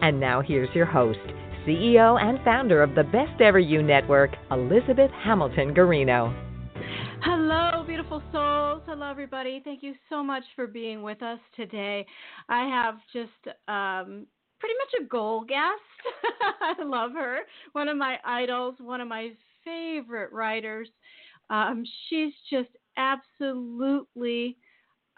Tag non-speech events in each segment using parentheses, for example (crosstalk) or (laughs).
And now here's your host, CEO and founder of the Best Ever You Network, Elizabeth Hamilton Guarino. Hello, beautiful souls. Hello, everybody. Thank you so much for being with us today. I have just um, pretty much a goal guest. (laughs) I love her. One of my idols, one of my favorite writers. Um, she's just absolutely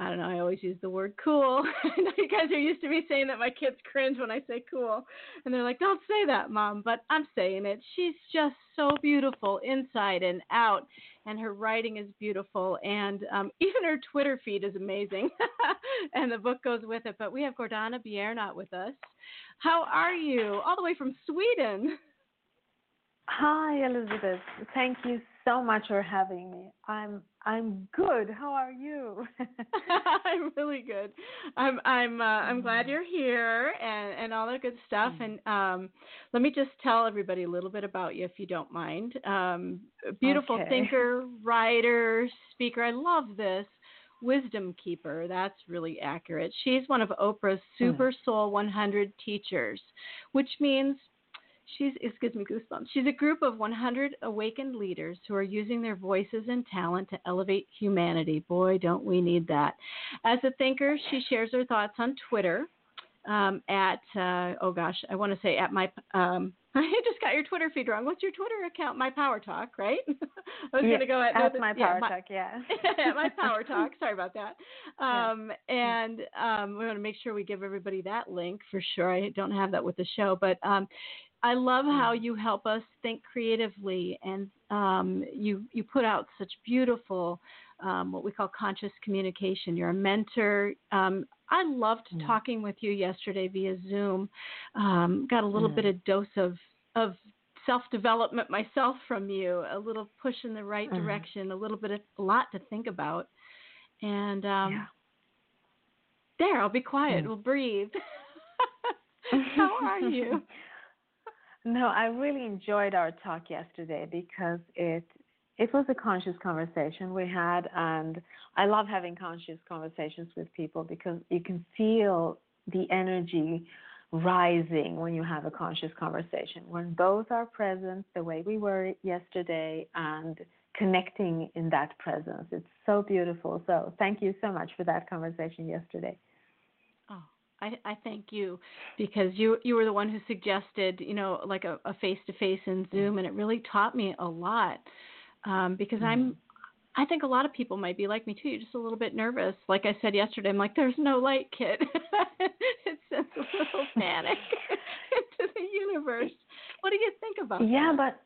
I don't know, I always use the word cool. I (laughs) know you guys are used to me saying that my kids cringe when I say cool. And they're like, don't say that, mom. But I'm saying it. She's just so beautiful inside and out. And her writing is beautiful. And um, (laughs) even her Twitter feed is amazing. (laughs) and the book goes with it. But we have Gordana Biernat with us. How are you? All the way from Sweden. Hi, Elizabeth. Thank you so much for having me. I'm I'm good. How are you? (laughs) (laughs) I'm really good. I'm I'm uh, I'm glad mm. you're here and and all that good stuff. Mm. And um, let me just tell everybody a little bit about you, if you don't mind. Um, beautiful okay. thinker, writer, speaker. I love this. Wisdom keeper. That's really accurate. She's one of Oprah's mm. Super Soul 100 teachers, which means She's it gives me goosebumps. She's a group of 100 awakened leaders who are using their voices and talent to elevate humanity. Boy, don't we need that! As a thinker, she shares her thoughts on Twitter um, at uh, oh gosh, I want to say at my um, (laughs) I just got your Twitter feed wrong. What's your Twitter account? My Power Talk, right? (laughs) I was yeah, going to go at, at my Power yeah, Talk, yeah. (laughs) at my Power Talk. Sorry about that. Um, yeah. And um, we want to make sure we give everybody that link for sure. I don't have that with the show, but um, I love how you help us think creatively, and um, you you put out such beautiful um, what we call conscious communication. You're a mentor. Um, I loved mm. talking with you yesterday via Zoom. Um, got a little mm. bit of dose of of self development myself from you. A little push in the right mm. direction. A little bit of a lot to think about. And um, yeah. there, I'll be quiet. Mm. We'll breathe. (laughs) how are you? (laughs) No, I really enjoyed our talk yesterday because it it was a conscious conversation we had and I love having conscious conversations with people because you can feel the energy rising when you have a conscious conversation. When both are present the way we were yesterday and connecting in that presence. It's so beautiful. So thank you so much for that conversation yesterday. I, I thank you because you you were the one who suggested you know like a face to face in. Zoom and it really taught me a lot um, because mm. I'm I think a lot of people might be like me too. You're just a little bit nervous. Like I said yesterday, I'm like, "There's no light, kid." (laughs) it sends a little panic (laughs) into the universe. What do you think about yeah, that?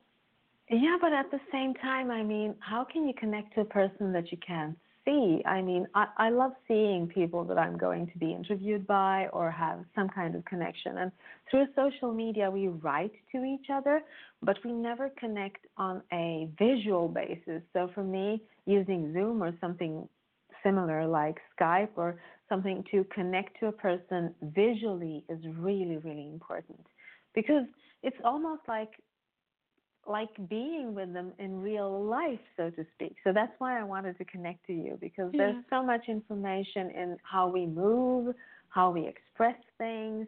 but yeah, but at the same time, I mean, how can you connect to a person that you can't see. I mean, I, I love seeing people that I'm going to be interviewed by or have some kind of connection. And through social media, we write to each other, but we never connect on a visual basis. So for me, using Zoom or something similar like Skype or something to connect to a person visually is really, really important because it's almost like like being with them in real life, so to speak. So that's why I wanted to connect to you because yeah. there's so much information in how we move, how we express things,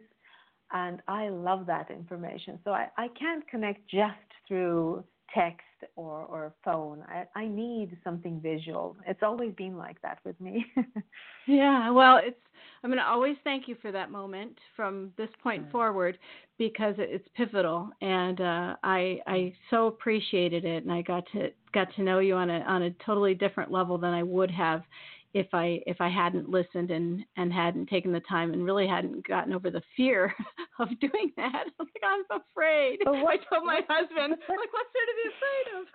and I love that information. So I, I can't connect just through text or, or phone. I, I need something visual. It's always been like that with me. (laughs) yeah, well, it's I'm going to always thank you for that moment from this point mm. forward because it's pivotal, and uh, I I so appreciated it, and I got to got to know you on a on a totally different level than I would have if I if I hadn't listened and and hadn't taken the time and really hadn't gotten over the fear (laughs) of doing that. I'm (laughs) like I'm afraid. But what, I told my husband, (laughs) like, what's there to be afraid of?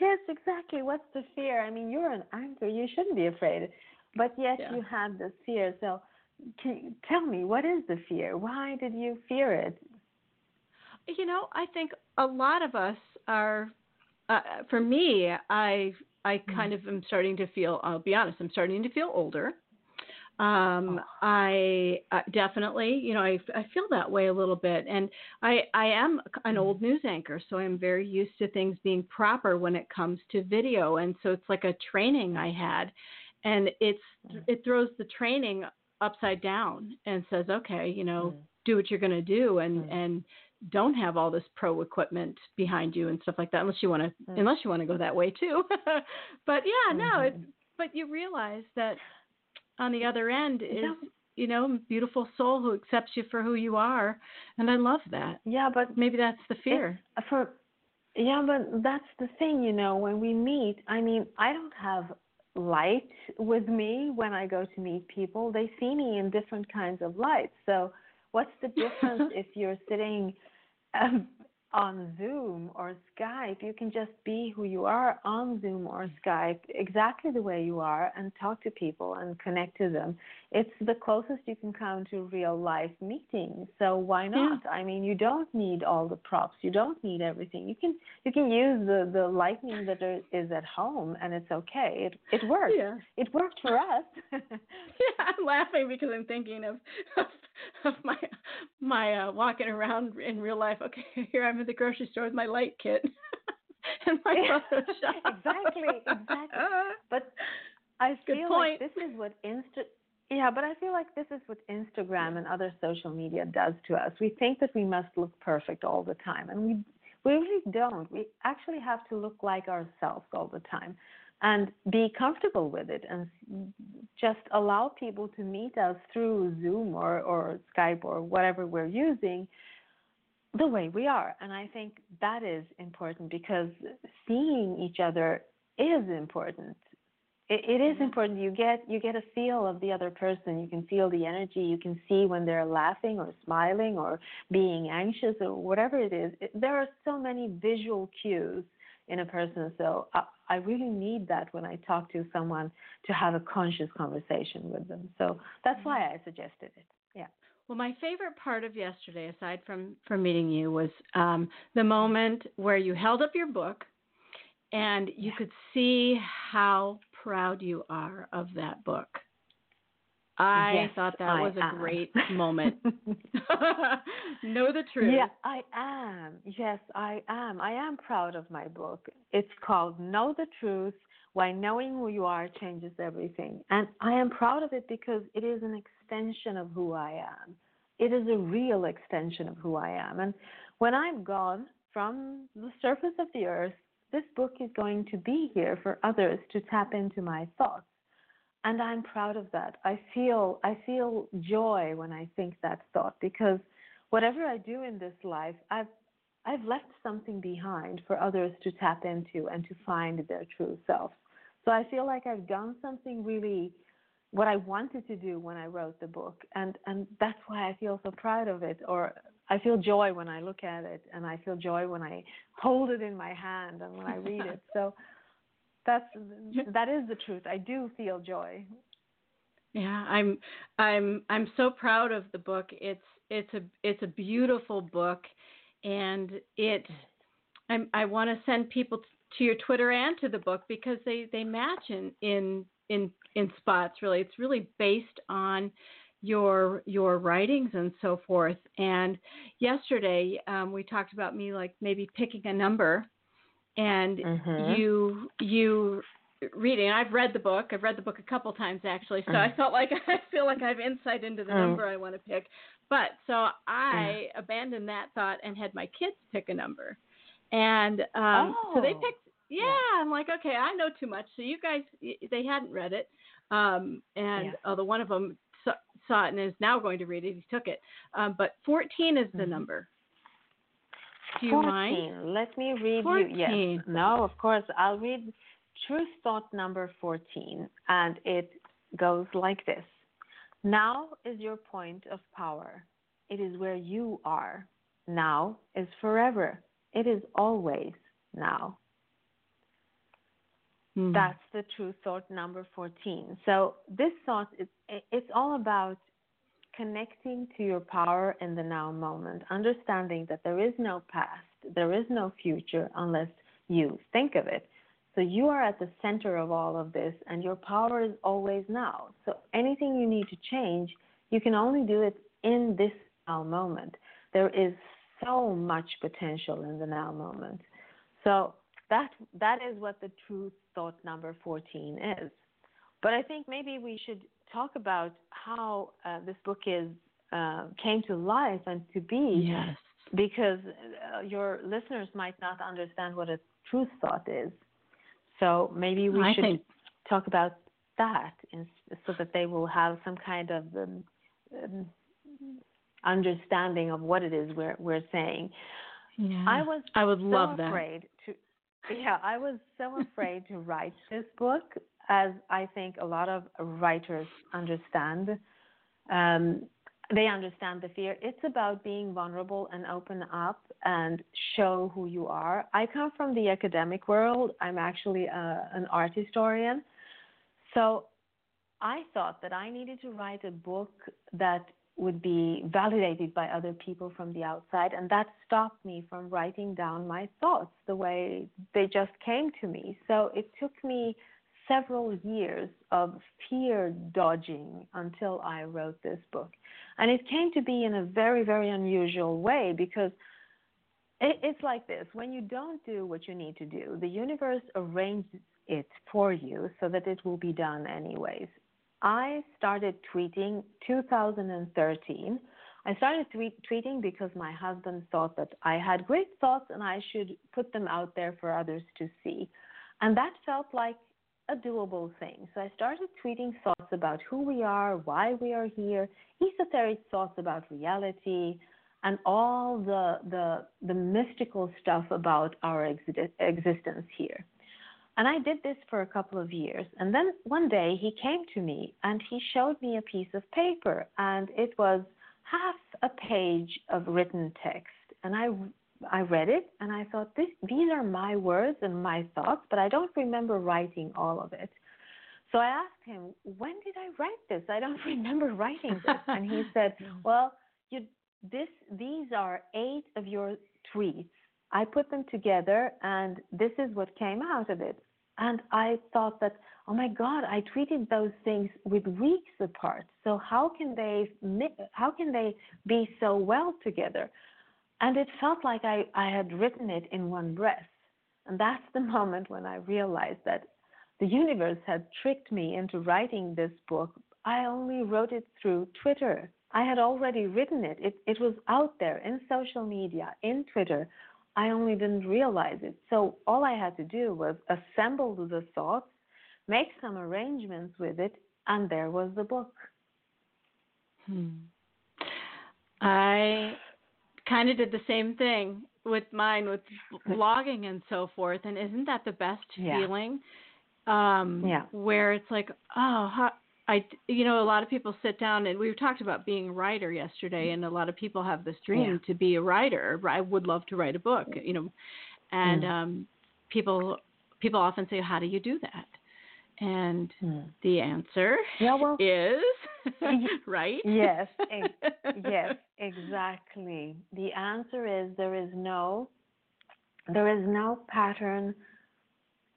yes, exactly. What's the fear? I mean, you're an anchor. You shouldn't be afraid, but yet yeah. you had this fear. So can tell me what is the fear? Why did you fear it? You know, I think a lot of us are. Uh, for me, I I mm-hmm. kind of am starting to feel. I'll be honest. I'm starting to feel older. Um, oh. I uh, definitely, you know, I, I feel that way a little bit, and I I am an old mm-hmm. news anchor, so I'm very used to things being proper when it comes to video, and so it's like a training I had, and it's it throws the training upside down and says, okay, you know, mm. do what you're going to do, and mm. and don't have all this pro equipment behind you and stuff like that unless you want to mm. unless you want to go that way too (laughs) but yeah no mm-hmm. it, but you realize that on the other end is yeah. you know beautiful soul who accepts you for who you are and i love that yeah but maybe that's the fear for yeah but that's the thing you know when we meet i mean i don't have light with me when i go to meet people. They see me in different kinds of lights. So what's the difference (laughs) if you're sitting um, on Zoom or Skype, you can just be who you are on Zoom or Skype, exactly the way you are, and talk to people and connect to them. It's the closest you can come to real life meetings. So why not? Yeah. I mean, you don't need all the props. You don't need everything. You can you can use the the lightning that is at home, and it's okay. It it works. Yeah. It worked for us. (laughs) yeah, I'm laughing because I'm thinking of (laughs) of, of my my uh, walking around in real life. Okay, (laughs) here I'm at the grocery store with my light kit (laughs) and my (laughs) Photoshop. exactly, exactly. (laughs) But I feel like this is what Insta. Yeah, but I feel like this is what Instagram and other social media does to us. We think that we must look perfect all the time, and we we really don't. We actually have to look like ourselves all the time and be comfortable with it and just allow people to meet us through Zoom or, or Skype or whatever we're using the way we are. And I think that is important because seeing each other is important. It, it is important. You get you get a feel of the other person. You can feel the energy. You can see when they're laughing or smiling or being anxious or whatever it is. It, there are so many visual cues in a person. So I, I really need that when I talk to someone to have a conscious conversation with them. So that's why mm-hmm. I suggested it. Well, my favorite part of yesterday, aside from from meeting you, was um, the moment where you held up your book, and you could see how proud you are of that book. I yes, thought that I was a great (laughs) moment. (laughs) know the truth. Yeah, I am. Yes, I am. I am proud of my book. It's called Know the Truth Why Knowing Who You Are Changes Everything. And I am proud of it because it is an extension of who I am. It is a real extension of who I am. And when I'm gone from the surface of the earth, this book is going to be here for others to tap into my thoughts. And I'm proud of that. I feel I feel joy when I think that thought because whatever I do in this life, I've I've left something behind for others to tap into and to find their true self. So I feel like I've done something really what I wanted to do when I wrote the book, and and that's why I feel so proud of it. Or I feel joy when I look at it, and I feel joy when I hold it in my hand and when I read it. So that's (laughs) that is the truth. I do feel joy. Yeah, I'm I'm I'm so proud of the book. It's it's a it's a beautiful book, and it I'm, I want to send people to your Twitter and to the book because they they match in in in in spots really it's really based on your your writings and so forth and yesterday um, we talked about me like maybe picking a number and mm-hmm. you you reading i've read the book i've read the book a couple times actually so mm. i felt like (laughs) i feel like i have insight into the mm. number i want to pick but so i mm. abandoned that thought and had my kids pick a number and um oh. so they oh. picked yeah, I'm like, okay, I know too much. So you guys, they hadn't read it, um, and yeah. although one of them saw, saw, it and is now going to read it, he took it. Um, but 14 is the mm-hmm. number. Do you 14. mind? Let me read 14. you. Yes. No, of course. I'll read Truth Thought number 14, and it goes like this. Now is your point of power. It is where you are. Now is forever. It is always now. Mm. That's the true thought number 14. So this thought is it's all about connecting to your power in the now moment, understanding that there is no past, there is no future unless you think of it. So you are at the center of all of this, and your power is always now. So anything you need to change, you can only do it in this now moment. There is so much potential in the now moment. So that that is what the truth thought number 14 is. But I think maybe we should talk about how uh, this book is uh, came to life and to be. Yes. Because uh, your listeners might not understand what a truth thought is. So maybe we I should think... talk about that in, so that they will have some kind of um, um, understanding of what it is we're we're saying. Yeah. I was I would so love afraid yeah, I was so afraid to write this book as I think a lot of writers understand. Um, they understand the fear. It's about being vulnerable and open up and show who you are. I come from the academic world. I'm actually a, uh, an art historian. So I thought that I needed to write a book that would be validated by other people from the outside, and that stopped me from writing down my thoughts the way they just came to me. So it took me several years of fear dodging until I wrote this book. And it came to be in a very, very unusual way because it, it's like this when you don't do what you need to do, the universe arranges it for you so that it will be done anyways. I started tweeting 2013. I started tweet, tweeting because my husband thought that I had great thoughts and I should put them out there for others to see. And that felt like a doable thing. So I started tweeting thoughts about who we are, why we are here, esoteric thoughts about reality, and all the the, the mystical stuff about our existence here. And I did this for a couple of years. And then one day he came to me and he showed me a piece of paper, and it was half a page of written text. And I I read it and I thought this, these are my words and my thoughts, but I don't remember writing all of it. So I asked him, "When did I write this? I don't (laughs) remember writing this." And he said, (laughs) "Well, you this these are eight of your tweets I put them together, and this is what came out of it. And I thought that, oh my God, I tweeted those things with weeks apart. So how can they how can they be so well together? And it felt like I, I had written it in one breath. And that's the (laughs) moment when I realized that the universe had tricked me into writing this book. I only wrote it through Twitter. I had already written it. It, it was out there in social media, in Twitter, I only didn't realize it. So all I had to do was assemble the thoughts, make some arrangements with it, and there was the book. Hmm. I kind of did the same thing with mine, with (laughs) blogging and so forth. And isn't that the best yeah. feeling? Um, yeah. Where it's like, oh, how, I, you know, a lot of people sit down and we talked about being a writer yesterday, and a lot of people have this dream yeah. to be a writer. I would love to write a book, you know, and mm. um, people people often say, "How do you do that?" And mm. the answer yeah, well, is (laughs) right. Yes, (laughs) yes, exactly. The answer is there is no there is no pattern.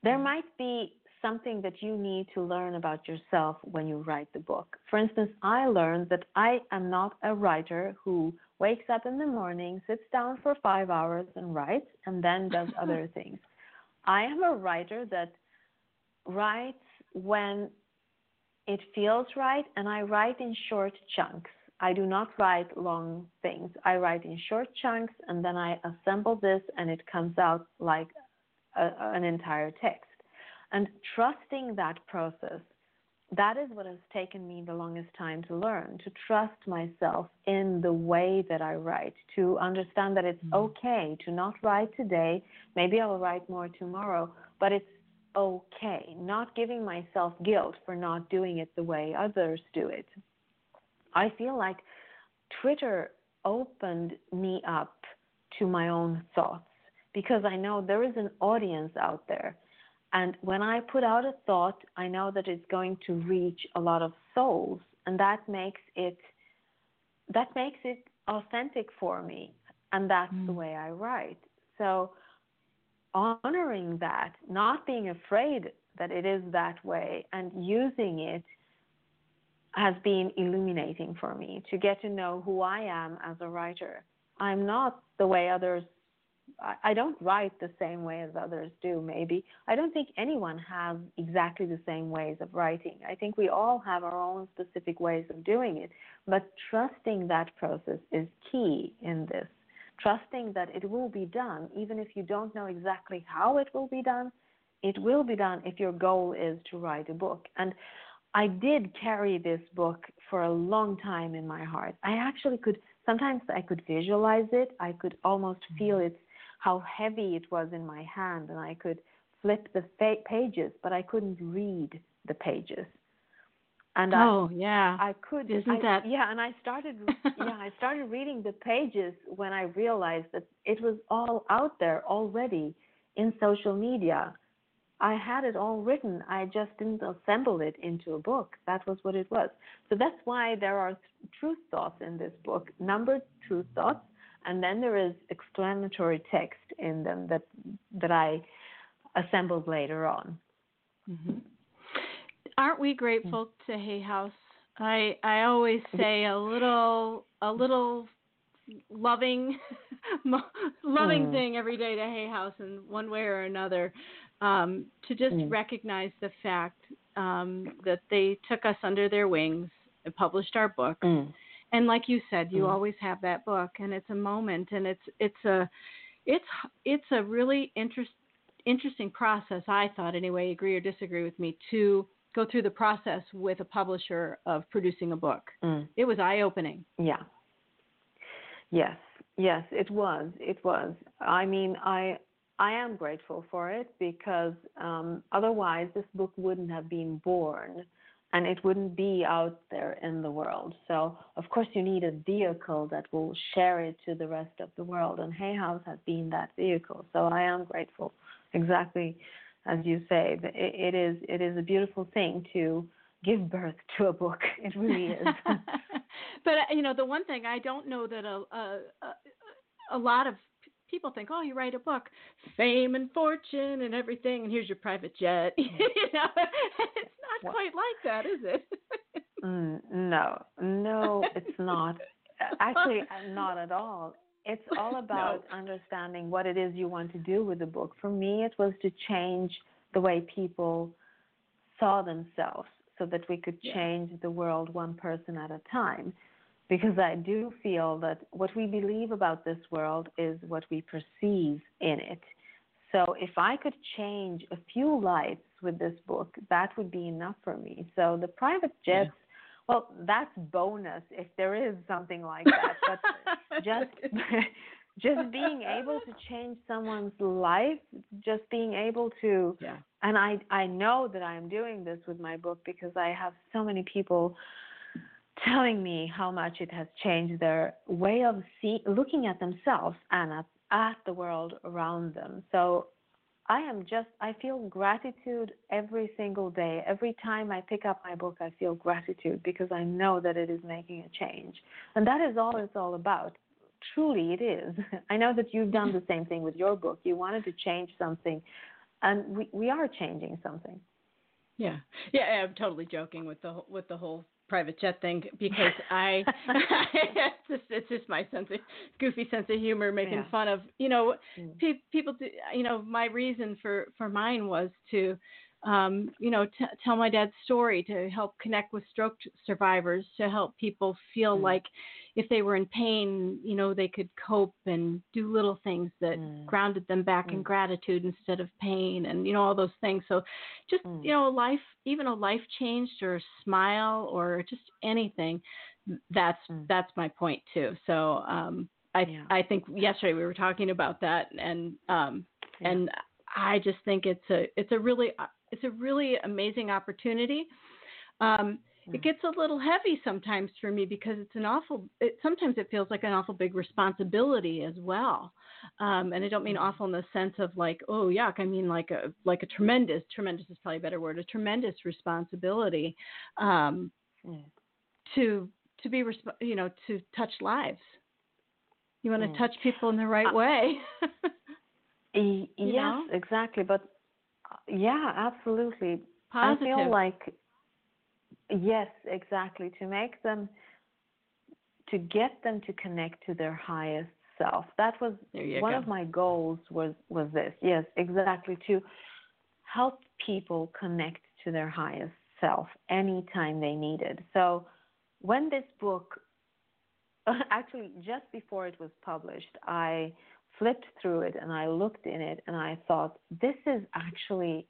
There might be something that you need to learn about yourself when you write the book. For instance, I learned that I am not a writer who wakes up in the morning, sits down for five hours and writes, and then does (laughs) other things. I am a writer that writes when it feels right, and I write in short chunks. I do not write long things. I write in short chunks, and then I assemble this, and it comes out like a, an entire text. And trusting that process, that is what has taken me the longest time to learn to trust myself in the way that I write, to understand that it's mm-hmm. okay to not write today. Maybe I'll write more tomorrow, but it's okay, not giving myself guilt for not doing it the way others do it. I feel like Twitter opened me up to my own thoughts because I know there is an audience out there and when I put out a thought, I know that it's going to reach a lot of souls, and that makes it that makes it authentic for me, and that's mm. the way I write. So honoring that, not being afraid that it is that way, and using it has been illuminating for me to get to know who I am as a writer. I'm not the way others I don't write the same way as others do, maybe. I don't think anyone has exactly the same ways of writing. I think we all have our own specific ways of doing it. But trusting that process is key in this. Trusting that it will be done, even if you don't know exactly how it will be done, it will be done if your goal is to write a book. And I did carry this book for a long time in my heart. I actually could, sometimes I could visualize it, I could almost feel mm-hmm. its how heavy it was in my hand, and I could flip the fa- pages, but I couldn't read the pages. And oh I, yeah, I could. Isn't I, that? Yeah, and I started. (laughs) yeah, I started reading the pages when I realized that it was all out there already in social media. I had it all written. I just didn't assemble it into a book. That was what it was. So that's why there are truth thoughts in this book, numbered truth thoughts, and then there is explanatory text in them that that I assembled later on. Mm-hmm. Aren't we grateful mm-hmm. to Hay House? I I always say a little a little loving (laughs) loving mm. thing every day to Hay House in one way or another um, to just mm. recognize the fact um, that they took us under their wings and published our book. Mm and like you said you mm. always have that book and it's a moment and it's it's a it's it's a really interest, interesting process i thought anyway agree or disagree with me to go through the process with a publisher of producing a book. Mm. it was eye opening yeah. Yes yes it was it was. I mean i I am grateful for it because um, otherwise this book wouldn't have been born and it wouldn't be out there in the world. So, of course, you need a vehicle that will share it to the rest of the world, and Hay House has been that vehicle. So, I am grateful. Exactly as you say, it is it is a beautiful thing to give birth to a book. (laughs) It really is. (laughs) but uh, you know, the one thing I don't know that a a, a lot of people think, oh, you write a book, fame and fortune and everything, and here's your private jet. (laughs) you know, it's not quite like that, is it? (laughs) mm, no, no, it's not. (laughs) Actually, not at all. It's all about no. understanding what it is you want to do with the book. For me, it was to change the way people saw themselves so that we could change yeah. the world one person at a time because I do feel that what we believe about this world is what we perceive in it. So if I could change a few lives with this book, that would be enough for me. So the private jets, yeah. well, that's bonus if there is something like that. But (laughs) just (laughs) just being able to change someone's life, just being able to yeah. and I I know that I'm doing this with my book because I have so many people telling me how much it has changed their way of see, looking at themselves and at, at the world around them. So I am just, I feel gratitude every single day. Every time I pick up my book, I feel gratitude because I know that it is making a change. And that is all it's all about. Truly, it is. (laughs) I know that you've done the same thing with your book. You wanted to change something, and we, we are changing something. Yeah, yeah, I'm totally joking with the with the whole private jet thing because (laughs) I (laughs) it's just it's just my sense of goofy sense of humor making yeah. fun of you know mm. pe- people do, you know my reason for for mine was to um, you know, t- tell my dad's story to help connect with stroke survivors, to help people feel mm. like if they were in pain, you know, they could cope and do little things that mm. grounded them back mm. in gratitude instead of pain and, you know, all those things. So just, mm. you know, a life, even a life changed or a smile or just anything, that's, mm. that's my point too. So, um, I, yeah. I think yesterday we were talking about that and, um, yeah. and I just think it's a, it's a really, it's a really amazing opportunity. Um, it gets a little heavy sometimes for me because it's an awful. It, sometimes it feels like an awful big responsibility as well, um, and I don't mean mm-hmm. awful in the sense of like oh yuck. I mean like a like a tremendous. Tremendous is probably a better word. A tremendous responsibility um, mm. to to be you know to touch lives. You want to Mm. touch people in the right Uh, way. (laughs) Yes, know? exactly. But yeah, absolutely. Positive. I feel like yes, exactly. To make them, to get them to connect to their highest self. That was one go. of my goals. Was was this? Yes, exactly. To help people connect to their highest self anytime they needed. So when this book, (laughs) actually just before it was published, I flipped through it and I looked in it and I thought this is actually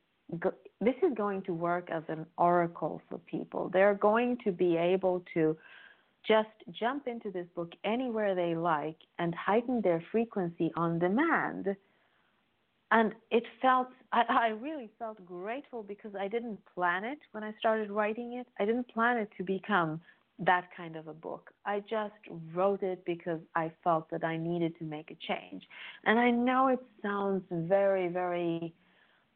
this is going to work as an oracle for people. They're going to be able to just jump into this book anywhere they like and heighten their frequency on demand. And it felt, I, I really felt grateful because I didn't plan it when I started writing it. I didn't plan it to become that kind of a book. I just wrote it because I felt that I needed to make a change. And I know it sounds very, very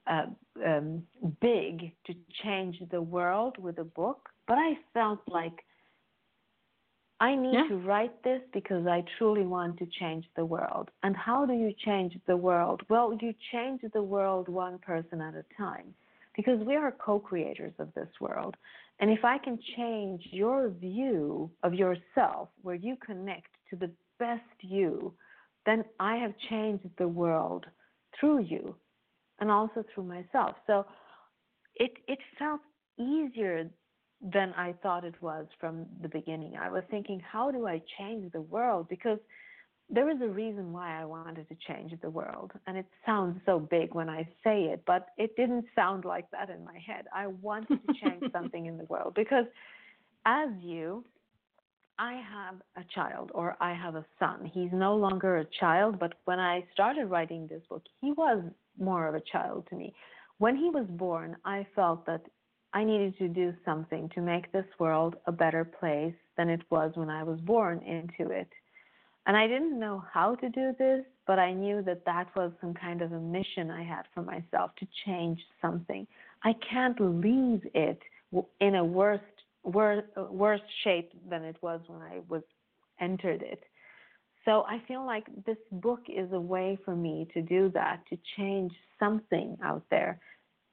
uh, um, big to change the world with a book, but I felt like I need Yeah. to write this because I truly want to change the world. And how do you change the world? Well, you change the world one person at a time because we are co creators of this world. And if I can change your view of yourself, where you connect to the best you, then I have changed the world through you and also through myself. So it, it felt easier than I thought it was from the beginning. I was thinking, how do I change the world? Because there is a reason why I wanted to change the world. And it sounds so big when I say it, but it didn't sound like that in my head. I wanted to change (laughs) something in the world because as you, I have a child or I have a son. He's no longer a child, but when I started writing this book, he was more of a child to me. When he was born, I felt that I needed to do something to make this world a better place than it was when I was born into it. And I didn't know how to do this, but I knew that that was some kind of a mission I had for myself to change something. I can't leave it in a worse, worse, worse shape than it was when I was entered it. So I feel like this book is a way for me to do that, to change something out there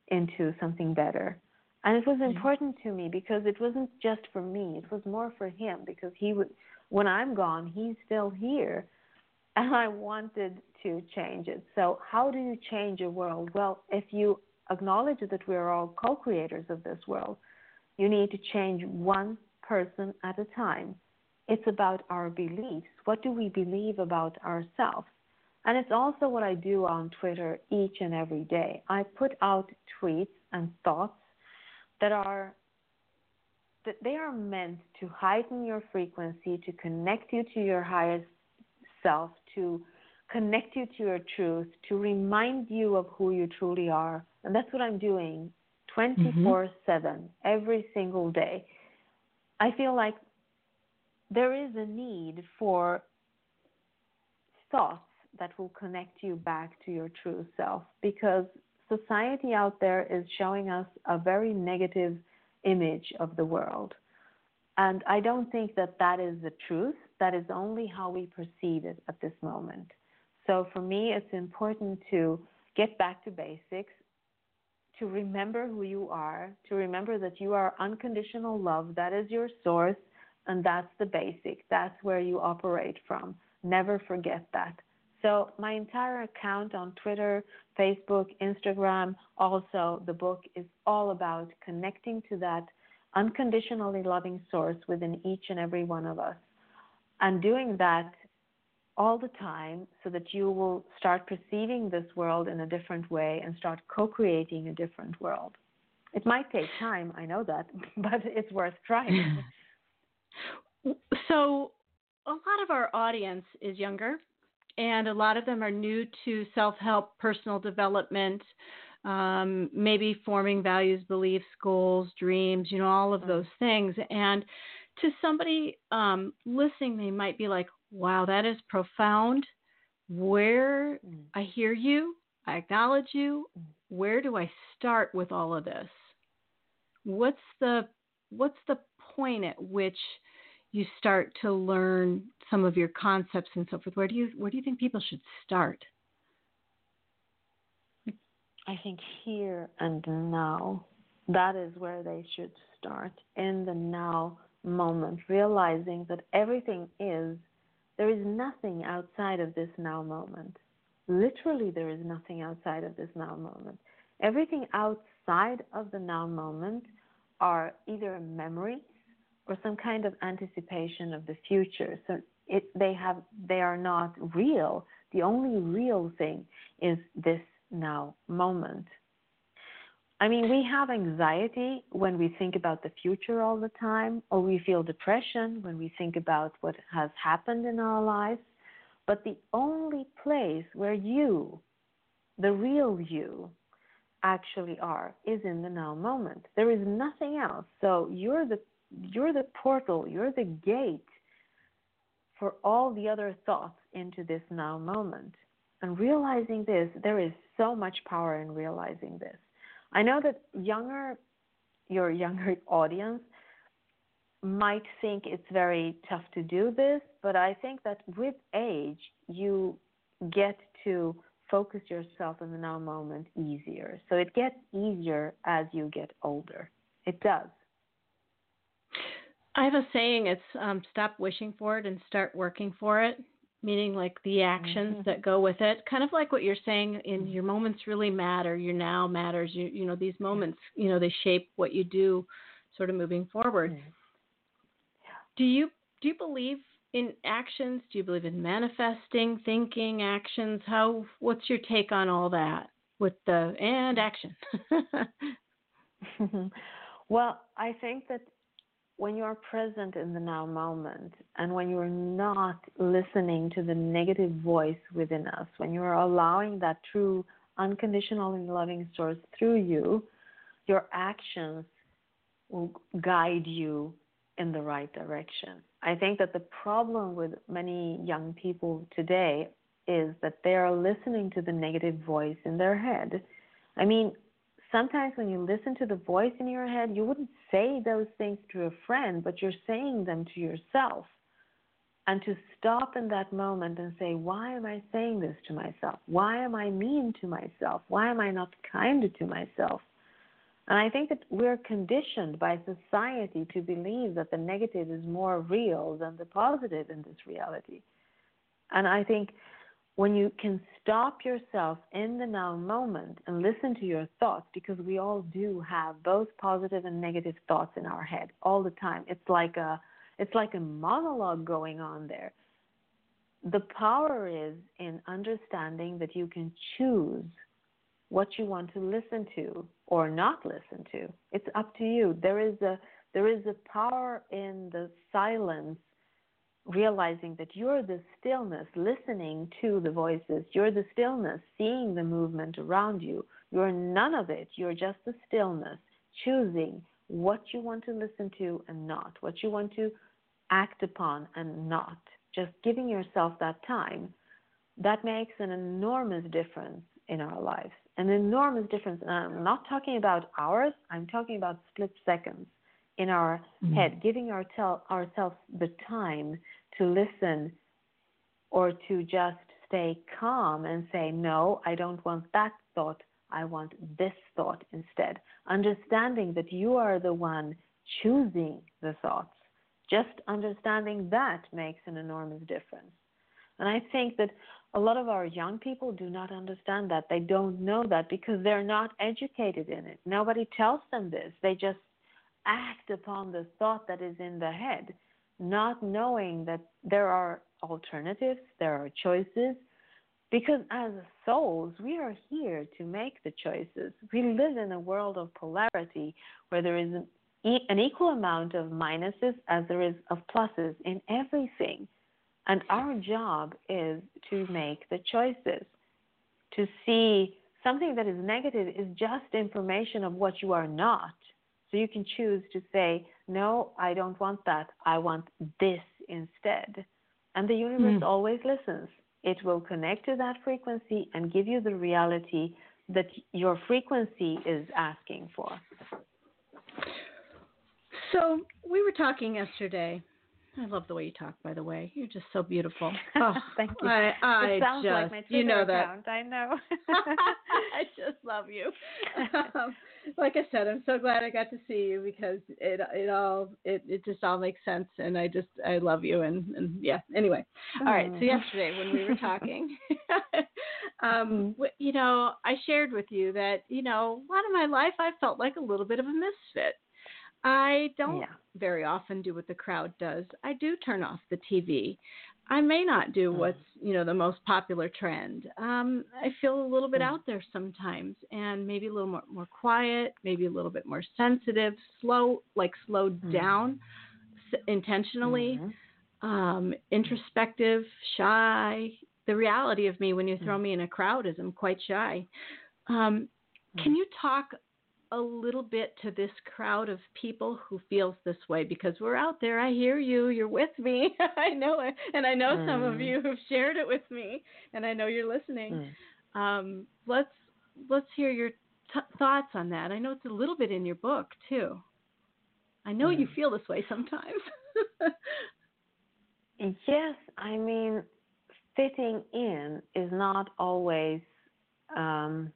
into something better. And it was mm-hmm. important to me because it wasn't just for me, it was more for him because he would when I'm gone, he's still here. (laughs) And I wanted to change it. So how do you change a world? Well, if you acknowledge that we're all co-creators of this world, you need to change one person at a time. It's about our beliefs. What do we believe about ourselves? And it's also what I do on Twitter each and every day. I put out tweets and thoughts that are that they are meant to heighten your frequency, to connect you to your highest self, to connect you to your truth, to remind you of who you truly are. And that's what I'm doing mm-hmm. 24 7, every single day. I feel like there is a need for thoughts that will connect you back to your true self because society out there is showing us a very negative image of the world. And I don't think that that is the truth. That is only how we perceive it at this moment. So for me, it's important to get back to basics, to remember who you are, to remember that you are unconditional love. That is your source, and that's the basic. That's where you operate from. Never forget that. So, my entire account on Twitter, Facebook, Instagram, also the book is all about connecting to that unconditionally loving source within each and every one of us. And doing that all the time so that you will start perceiving this world in a different way and start co creating a different world. It might take time, I know that, (laughs) but it's worth trying. (laughs) So, a lot of our audience is younger, and a lot of them are new to self help, personal development, um, maybe forming values, beliefs, goals, dreams, you know, all of those things. And to somebody um, listening, they might be like, wow, that is profound. Where Mm. I hear you, I acknowledge you. Where do I start with all of this? What's the what's the point at which you start to learn some of your concepts and so forth? Where do you where do you think people should start? I think here and now, that is where they should start in the now moment, realizing that everything is, there is nothing outside of this now moment. Literally, there is nothing outside of this now moment. Everything outside of the now moment are either memories or some kind of anticipation of the future. So it, they have, they are not real. The only real thing is this now moment. I mean, we have anxiety when we think about the future all the time, or we feel depression when we think about what has happened in our lives. But the only place where you, the real you, actually are is in the now moment. There is nothing else. So you're the you're the portal, you're the gate for all the other thoughts into this now moment. And realizing this, there is so much power in realizing this. I know that younger, your younger (laughs) audience might think it's very tough to do this, but I think that with age, you get to focus yourself in the now moment easier. So it gets easier as you get older. It does. I have a saying it's um, stop wishing for it and start working for it meaning like the actions mm-hmm. that go with it. Kind of like what you're saying in your moments really matter your now matters you you know these moments you know they shape what you do sort of moving forward. Mm-hmm. do you do you believe in actions? Do you believe in manifesting thinking actions? How what's your take on all that with the and action? (laughs) (laughs) Well i think that when you are present in the now moment and when you are not listening to the negative voice within us, when you are allowing that true unconditional and loving source through you, your actions will guide you in the right direction. I think that the problem with many young people today is that they are listening to the negative voice in their head. I mean, sometimes when you listen to the voice in your head, you wouldn't say those things to a friend, but you're saying them to yourself. And to stop in that moment and say, why am I saying this to myself? Why am I mean to myself? Why am I not kind to myself? And I think that we're conditioned by society to believe that the negative is more real than the positive in this reality. And I think when you can stop yourself in the now moment and listen to your thoughts, because we all do have both positive and negative thoughts in our head all the time. It's like a it's like a monologue going on there. The power is in understanding that you can choose what you want to listen to or not listen to. It's up to you. There is a there is a power in the silence realizing that you're the stillness, listening to the voices. You're the stillness, seeing the movement around you. You're none of it. You're just the stillness, choosing what you want to listen to and not, what you want to act upon and not. Just giving yourself that time. That makes an enormous difference in our lives. An enormous difference. And I'm not talking about hours, I'm talking about split seconds in our mm-hmm. head, giving our tel- ourselves the time to listen or to just stay calm and say, No, I don't want that thought. I want this thought instead. Understanding that you are the one choosing the thoughts. Just understanding that makes an enormous difference. And I think that a lot of our young people do not understand that. They don't know that because they're not educated in it. Nobody tells them this. They just act upon the thought that is in the head, not knowing that there are alternatives, there are choices. Because as souls, we are here to make the choices. We live in a world of polarity where there is an, an equal amount of minuses as there is of pluses in everything. And our job is to make the choices, to see something that is negative is just information of what you are not. So you can choose to say, no, I don't want that. I want this instead. And the universe mm. always listens. It will connect to that frequency and give you the reality that your frequency is asking for. So we were talking yesterday I love the way you talk, by the way. You're just so beautiful. (laughs) Oh, Thank you. I, I it sounds just, like my Twitter you know account. that. I know. (laughs) I (laughs) just love you. Um, like I said, I'm so glad I got to see you because it it all it, it just all makes sense, and I just I love you, and and yeah. Anyway, all right. So yesterday when we were talking, (laughs) um, you know, I shared with you that you know a lot of my life I felt like a little bit of a misfit. I don't Yeah. very often do what the crowd does. I do turn off the TV. I may not do Mm. what's you know the most popular trend. Um, I feel a little bit Mm. out there sometimes, and maybe a little more more quiet, maybe a little bit more sensitive, slow, like slowed Mm. down s- intentionally, Mhm. um, introspective, shy. The reality of me when you throw Mm. me in a crowd is I'm quite shy. Um, can Mm. you talk a little bit to this crowd of people who feels this way because we're out there. I hear you. You're with me. (laughs) I know it. And i know some of Mm. you who've shared it with me and i know you're listening. Mm. um, let's let's hear your t- thoughts on that. I know it's a little bit in your book too. I know you Mm. feel this way sometimes. (laughs) Yes, I mean, fitting in is not always um,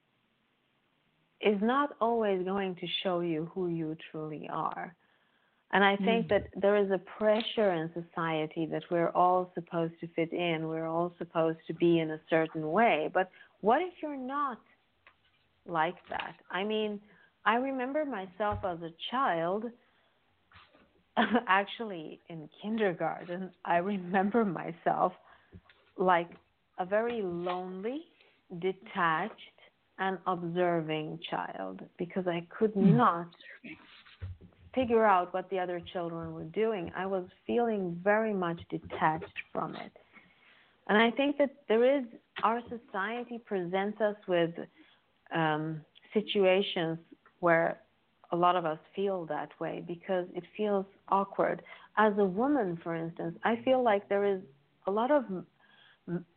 is not always going to show you who you truly are. And I think Mm. that there is a pressure in society that we're all supposed to fit in. We're all supposed to be in a certain way. But what if you're not like that? I mean, I remember myself as a child (laughs) actually in kindergarten, I remember myself like a very lonely, detached, and observing child because I could not figure out what the other children were doing. I was feeling very much detached from it. And I think that there is, our society presents us with um, situations where a lot of us feel that way because it feels awkward. As a woman, for instance, I feel like there is a lot of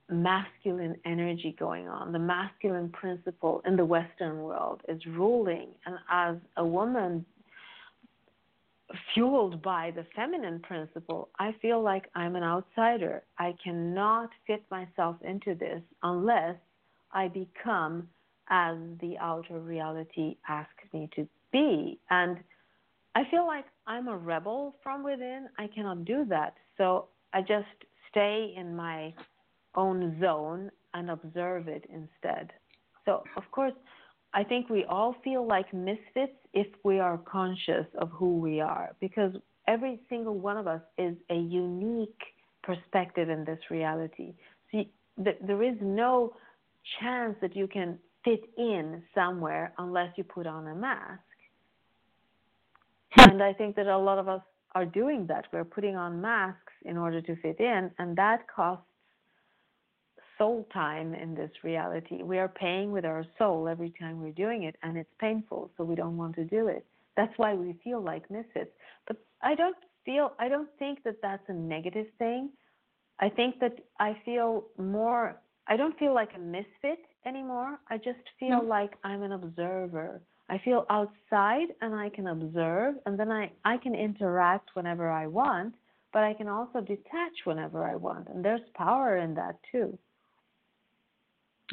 masculine energy going on. The masculine principle in the Western world is ruling. And as a woman, fueled by the feminine principle, I feel like I'm an outsider. I cannot fit myself into this unless I become as the outer reality asks me to be. And I feel like I'm a rebel from within. I cannot do that. So I just stay in my own zone and observe it instead. So, of course, I think we all feel like misfits if we are conscious of who we are because every single one of us is a unique perspective in this reality. See, th- there is no chance that you can fit in somewhere unless you put on a mask. Hmm. and I think that a lot of us are doing that. We're putting on masks in order to fit in, and that costs soul time in this reality. We are paying with our soul every time we're doing it, and it's painful, so we don't want to do it. That's why we feel like misfits. But I don't feel, I don't think that that's a negative thing. I think that I feel more, I don't feel like a misfit anymore. I just feel Mhm. like I'm an observer. I feel outside and I can observe, and then I, I can interact whenever I want, but I can also detach whenever I want. And there's power in that too.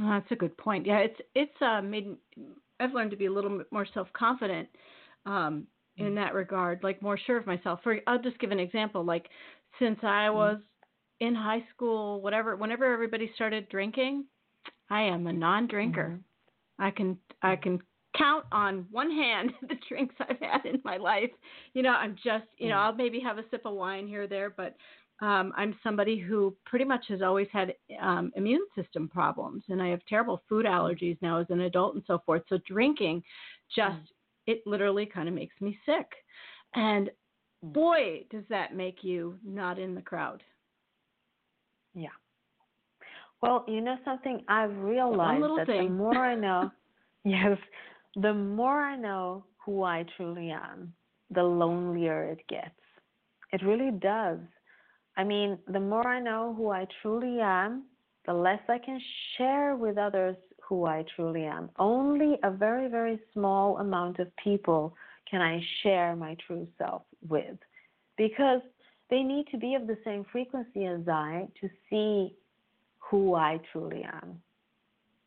Oh, that's a good point. Yeah, it's it's uh, made. I've learned to be a little bit more self confident um, in that regard, like more sure of myself. For I'll just give an example. Like since I was in high school, whatever, whenever everybody started drinking, I am a non-drinker. I can I can count on one hand (laughs) the drinks I've had in my life. You know, I'm just you know Mm. I'll maybe have a sip of wine here or there, but um, I'm somebody who pretty much has always had um, immune system problems, and I have terrible food allergies now as an adult and so forth. So drinking, just Mm. it literally kind of makes me sick, and Mm. boy, does that make you not in the crowd. Yeah. Well, you know something I've realized that the more I know, (laughs) yes, the more I know who I truly am, the lonelier it gets. It really does. I mean, the more I know who I truly am, the less I can share with others who I truly am. Only a very, very small amount of people can I share my true self with. Because they need to be of the same frequency as I to see who I truly am.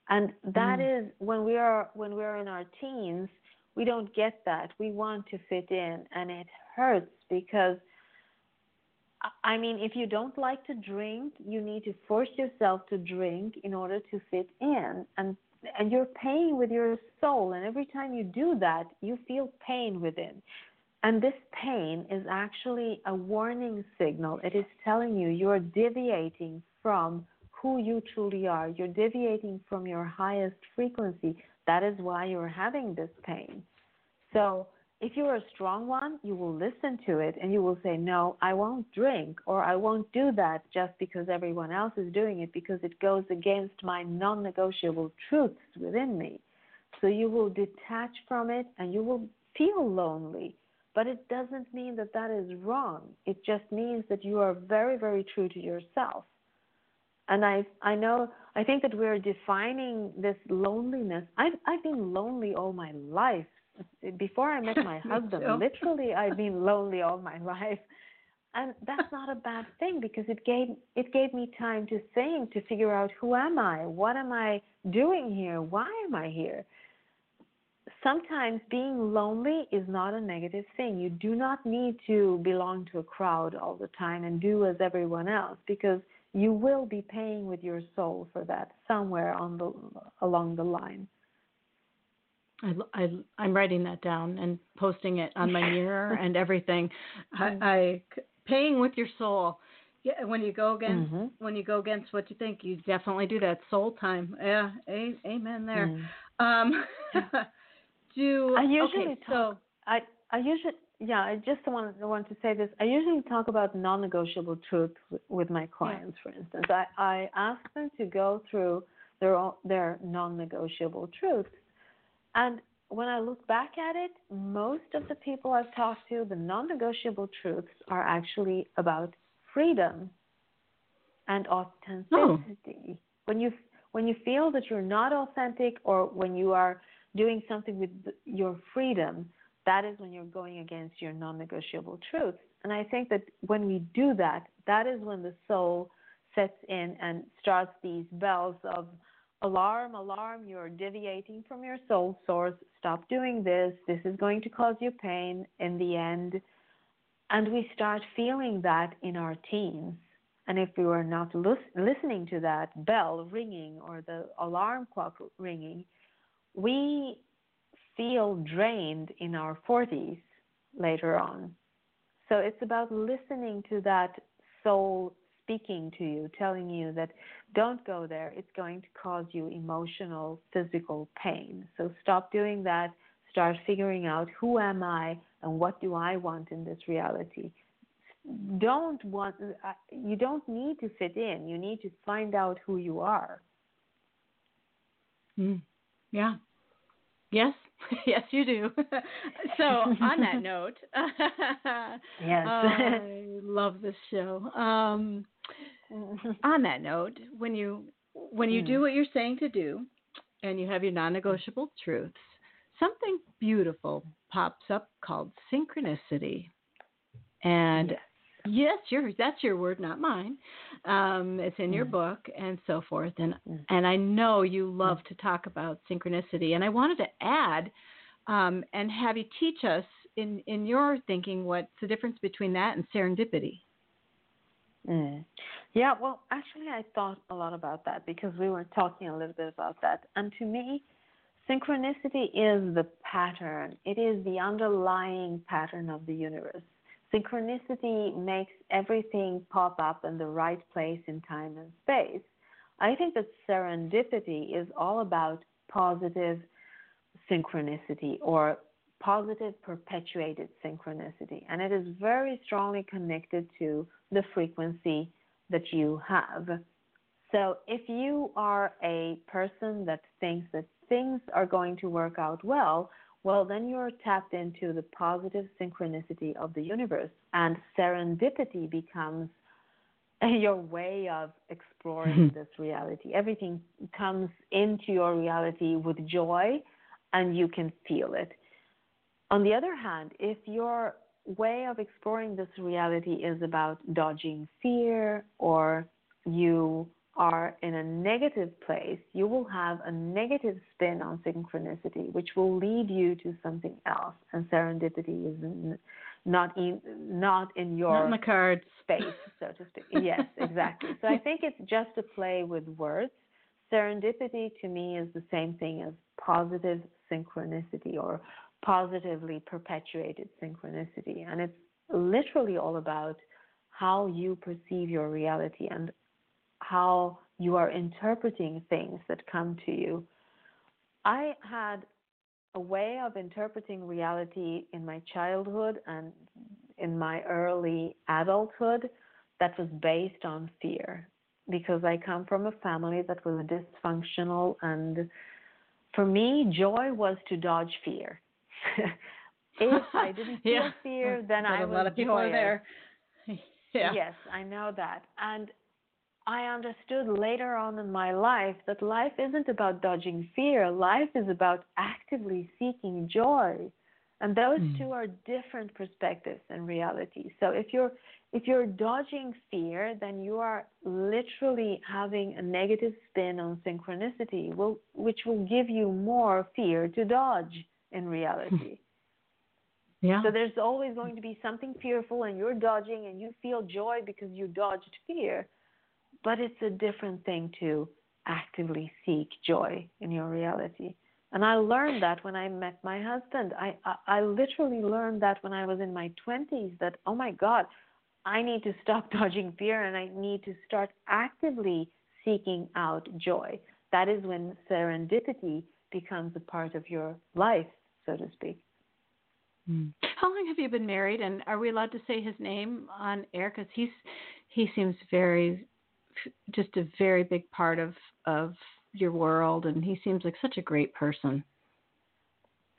And that mm. is when we are when we are in our teens, we don't get that. We want to fit in and it hurts because I mean, if you don't like to drink, you need to force yourself to drink in order to fit in. And and you're paying with your soul and every time you do that, you feel pain within. And this pain is actually a warning signal. It is telling you you're deviating from who you truly are. You're deviating from your highest frequency. That is why you're having this pain. So, if you're a strong one, you will listen to it and you will say, No, I won't drink or I won't do that just because everyone else is doing it because it goes against my non negotiable truths within me. So you will detach from it and you will feel lonely. But it doesn't mean that that is wrong. It just means that you are very, very true to yourself. And I, I know, I think that we're defining this loneliness. I've, I've been lonely all my life before I met my (laughs) husband, literally I've been (laughs) lonely all my life. And that's not a bad thing because it gave it gave me time to think, to figure out who am I? What am I doing here? Why am I here? Sometimes being lonely is not a negative thing. You do not need to belong to a crowd all the time and do as everyone else because you will be paying with your soul for that somewhere on the along the line. I, I I'm writing that down and posting it on my (laughs) mirror and everything. I, mm-hmm. I paying with your soul. Yeah, when you go against mm-hmm. when you go against what you think, you definitely do that soul time. Yeah, a, amen there. Mm. Um, (laughs) do I usually okay, talk? So, I I usually yeah. I just want want to say this. I usually talk about non-negotiable truth with, with my clients. Yeah. For instance, I I ask them to go through their their non-negotiable truths and when I look back at it, most of the people I've talked to, the non negotiable truths are actually about freedom and authenticity. Oh. When you when you feel that you're not authentic or when you are doing something with your freedom, that is when you're going against your non negotiable truths. And I think that when we do that, that is when the soul sets in and starts these bells of alarm, alarm, you're deviating from your soul source. Stop doing this. This is going to cause you pain in the end. And we start feeling that in our teens. And if we were not listening to that bell ringing or the alarm clock ringing, we feel drained in our 40s later on. So it's about listening to that soul speaking to you, telling you that don't go there, it's going to cause you emotional, physical pain. So stop doing that. Start figuring out who am I and what do I want in this reality. Don't want uh, you don't need to fit in. You need to find out who you are. Mm. Yeah. Yes, (laughs) yes, you do. (laughs) so, on that (laughs) note, yes, I love this show. Um, on (laughs) that note, when you when you do mm. what you're saying to do, and you have your non-negotiable truths, something beautiful pops up called synchronicity. And yes, your that's your word, not mine. Um, it's in your mm. book and so forth. And mm. and I know you love to talk about synchronicity. And I wanted to add um, and have you teach us in in your thinking what's the difference between that and serendipity. Mm. Yeah, well, actually, I thought a lot about that because we were talking a little bit about that. And to me, synchronicity is the pattern, it is the underlying pattern of the universe. Synchronicity makes everything pop up in the right place in time and space. I think that serendipity is all about positive synchronicity or positive perpetuated synchronicity. And it is very strongly connected to the frequency that you have. So if you are a person that thinks that things are going to work out well, well, then you're tapped into the positive synchronicity of the universe, and serendipity becomes (laughs) your way of exploring hmm. this reality. Everything comes into your reality with joy, and you can feel it. On the other hand, if you're way of exploring this reality is about dodging fear or you are in a negative place, you will have a negative spin on synchronicity, which will lead you to something else. And serendipity is not in not in your not in the cards space, so to speak. yes, exactly. So I think it's just a play with words. Serendipity to me is the same thing as positive synchronicity or positively perpetuated synchronicity, and it's literally all about how you perceive your reality and how you are interpreting things that come to you. I had a way of interpreting reality in my childhood and in my early adulthood that was based on fear because I come from a family that was dysfunctional and for me joy was to dodge fear. If (laughs) I didn't feel yeah. fear then I a was lot of people joyous. are there. (laughs) Yeah. Yes, I know that. And I understood later on in my life that life isn't about dodging fear. Life is about actively seeking joy. And those Mm. two are different perspectives and reality. So if you're if you're dodging fear, then you are literally having a negative spin on synchronicity, will, which will give you more fear to dodge in reality. Hmm. Yeah. So there's always going to be something fearful, and you're dodging, and you feel joy because you dodged fear. But it's a different thing to actively seek joy in your reality. And I learned that when I met my husband. I, I, I literally learned that when I was in my 20s that, oh my God, I need to stop (laughs) dodging fear and I need to start actively seeking out joy. That is when serendipity becomes a part of your life, so to speak. Mm. How long have you been married, and are we allowed to say his name on air? Because he's he seems very, just a very big part of of your world, and he seems like such a great person.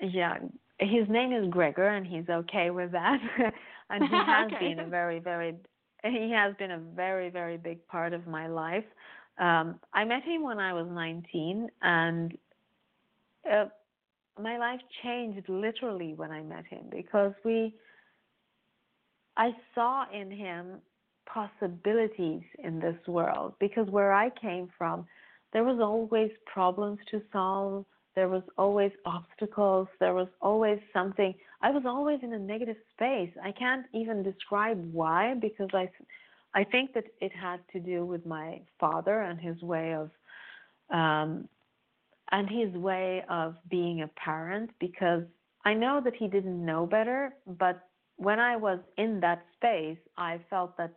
Yeah, his name is Gregor, and he's okay with that. (laughs) and he has (laughs) Okay. been a very, very, he has been a very, very big part of my life. Um, I met him when I was 19, and uh, my life changed literally when I met him because we, I saw in him possibilities in this world because where I came from, there was always problems to solve. There was always obstacles. There was always something. I was always in a negative space. I can't even describe why because i i think that it had to do with my father and his way of um and his way of being a parent because i know that he didn't know better but when i was in that space i felt that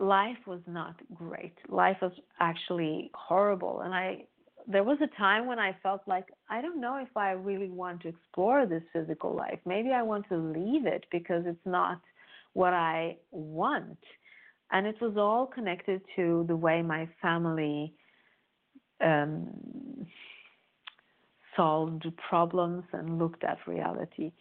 life was not great life was actually horrible and i there was a time when I felt like I don't know if I really want to explore this physical life. Maybe I want to leave it because it's not what I want. And it was all connected to the way my family um, solved problems and looked at reality.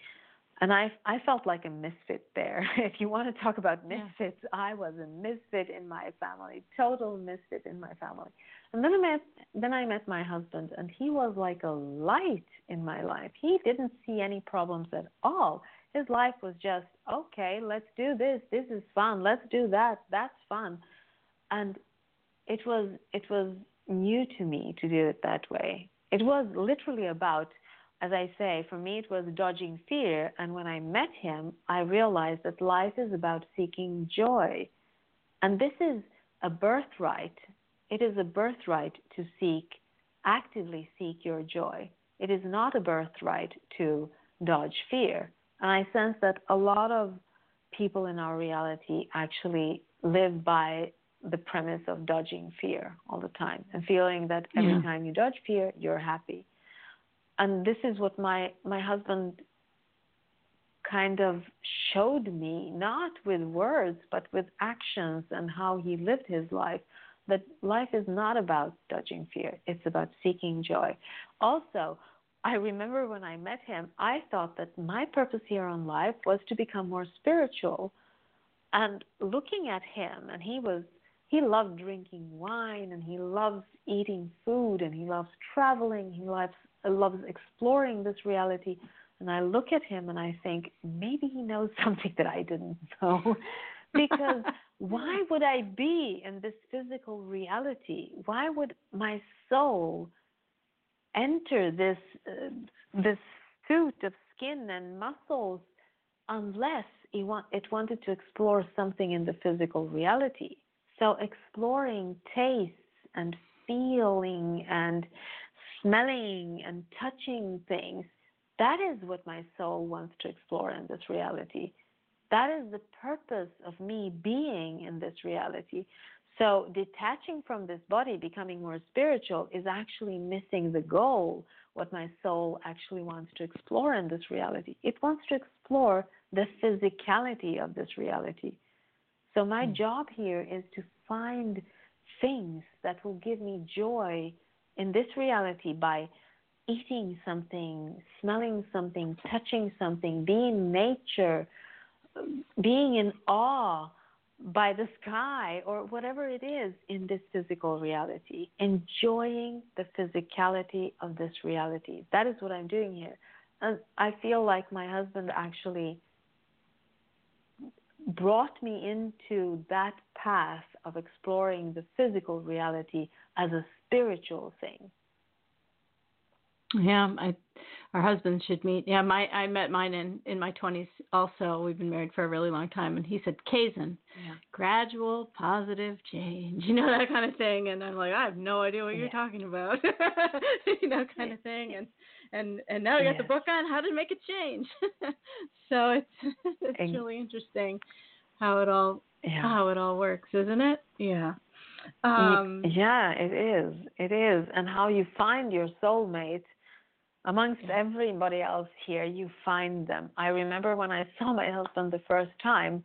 And I, I felt like a misfit there. (laughs) if you want to talk about Yeah. misfits, I was a misfit in my family, total misfit in my family. And then I met then I met my husband and he was like a light in my life. He didn't see any problems at all. His life was just, okay, let's do this. This is fun. Let's do that. That's fun. And it was it was new to me to do it that way. It was literally about as I say, for me it was dodging fear and when I met him, I realized that life is about seeking joy. And this is a birthright it is a birthright to seek, actively seek your joy. It is not a birthright to dodge fear. And I sense that a lot of people in our reality actually live by the premise of dodging fear all the time and feeling that every Yeah. time you dodge fear, you're happy. And this is what my, my husband kind of showed me, not with words, but with actions and how he lived his life that life is not about dodging fear, it's about seeking joy. Also, I remember when I met him, I thought that my purpose here on life was to become more spiritual. And looking at him, and he was, he loved drinking wine, and he loves eating food, and he loves traveling, he loves, loves exploring this reality. and I look at him and I think maybe he knows (laughs) something that I didn't know. (laughs) because why would I be in this physical reality? Why would my soul enter this uh, this suit of skin and muscles unless it, want, it wanted to explore something in the physical reality? So exploring tastes and feeling and smelling and touching things, that is what my soul wants to explore in this reality. That is the purpose of me being in this reality. So, detaching from this body, becoming more spiritual, is actually missing the goal, what my soul actually wants to explore in this reality. It wants to explore the physicality of this reality. So, my mm. job here is to find things that will give me joy in this reality by eating something, smelling something, touching something, being nature, being in awe by the sky or whatever it is in this physical reality, enjoying the physicality of this reality. That is what I'm doing here. And I feel like my husband actually brought me into that path of exploring the physical reality as a spiritual thing. Yeah, I, our husbands should meet. Yeah, my I met mine in in my twenties. Also, we've been married for a really long time, and he said Kaizen, yeah. gradual positive change, (laughs) you know that kind of thing. And I'm like, I have no idea what you're talking about, (laughs) you know, kind of thing. And and and now we got the book on how to make a change. (laughs) so it's (laughs) it's and, really interesting how it all yeah. how it all works, isn't it? Yeah. Um, yeah, it is. It is, and how you find your soulmate amongst everybody else here, you find them. I remember when I saw my husband the first time,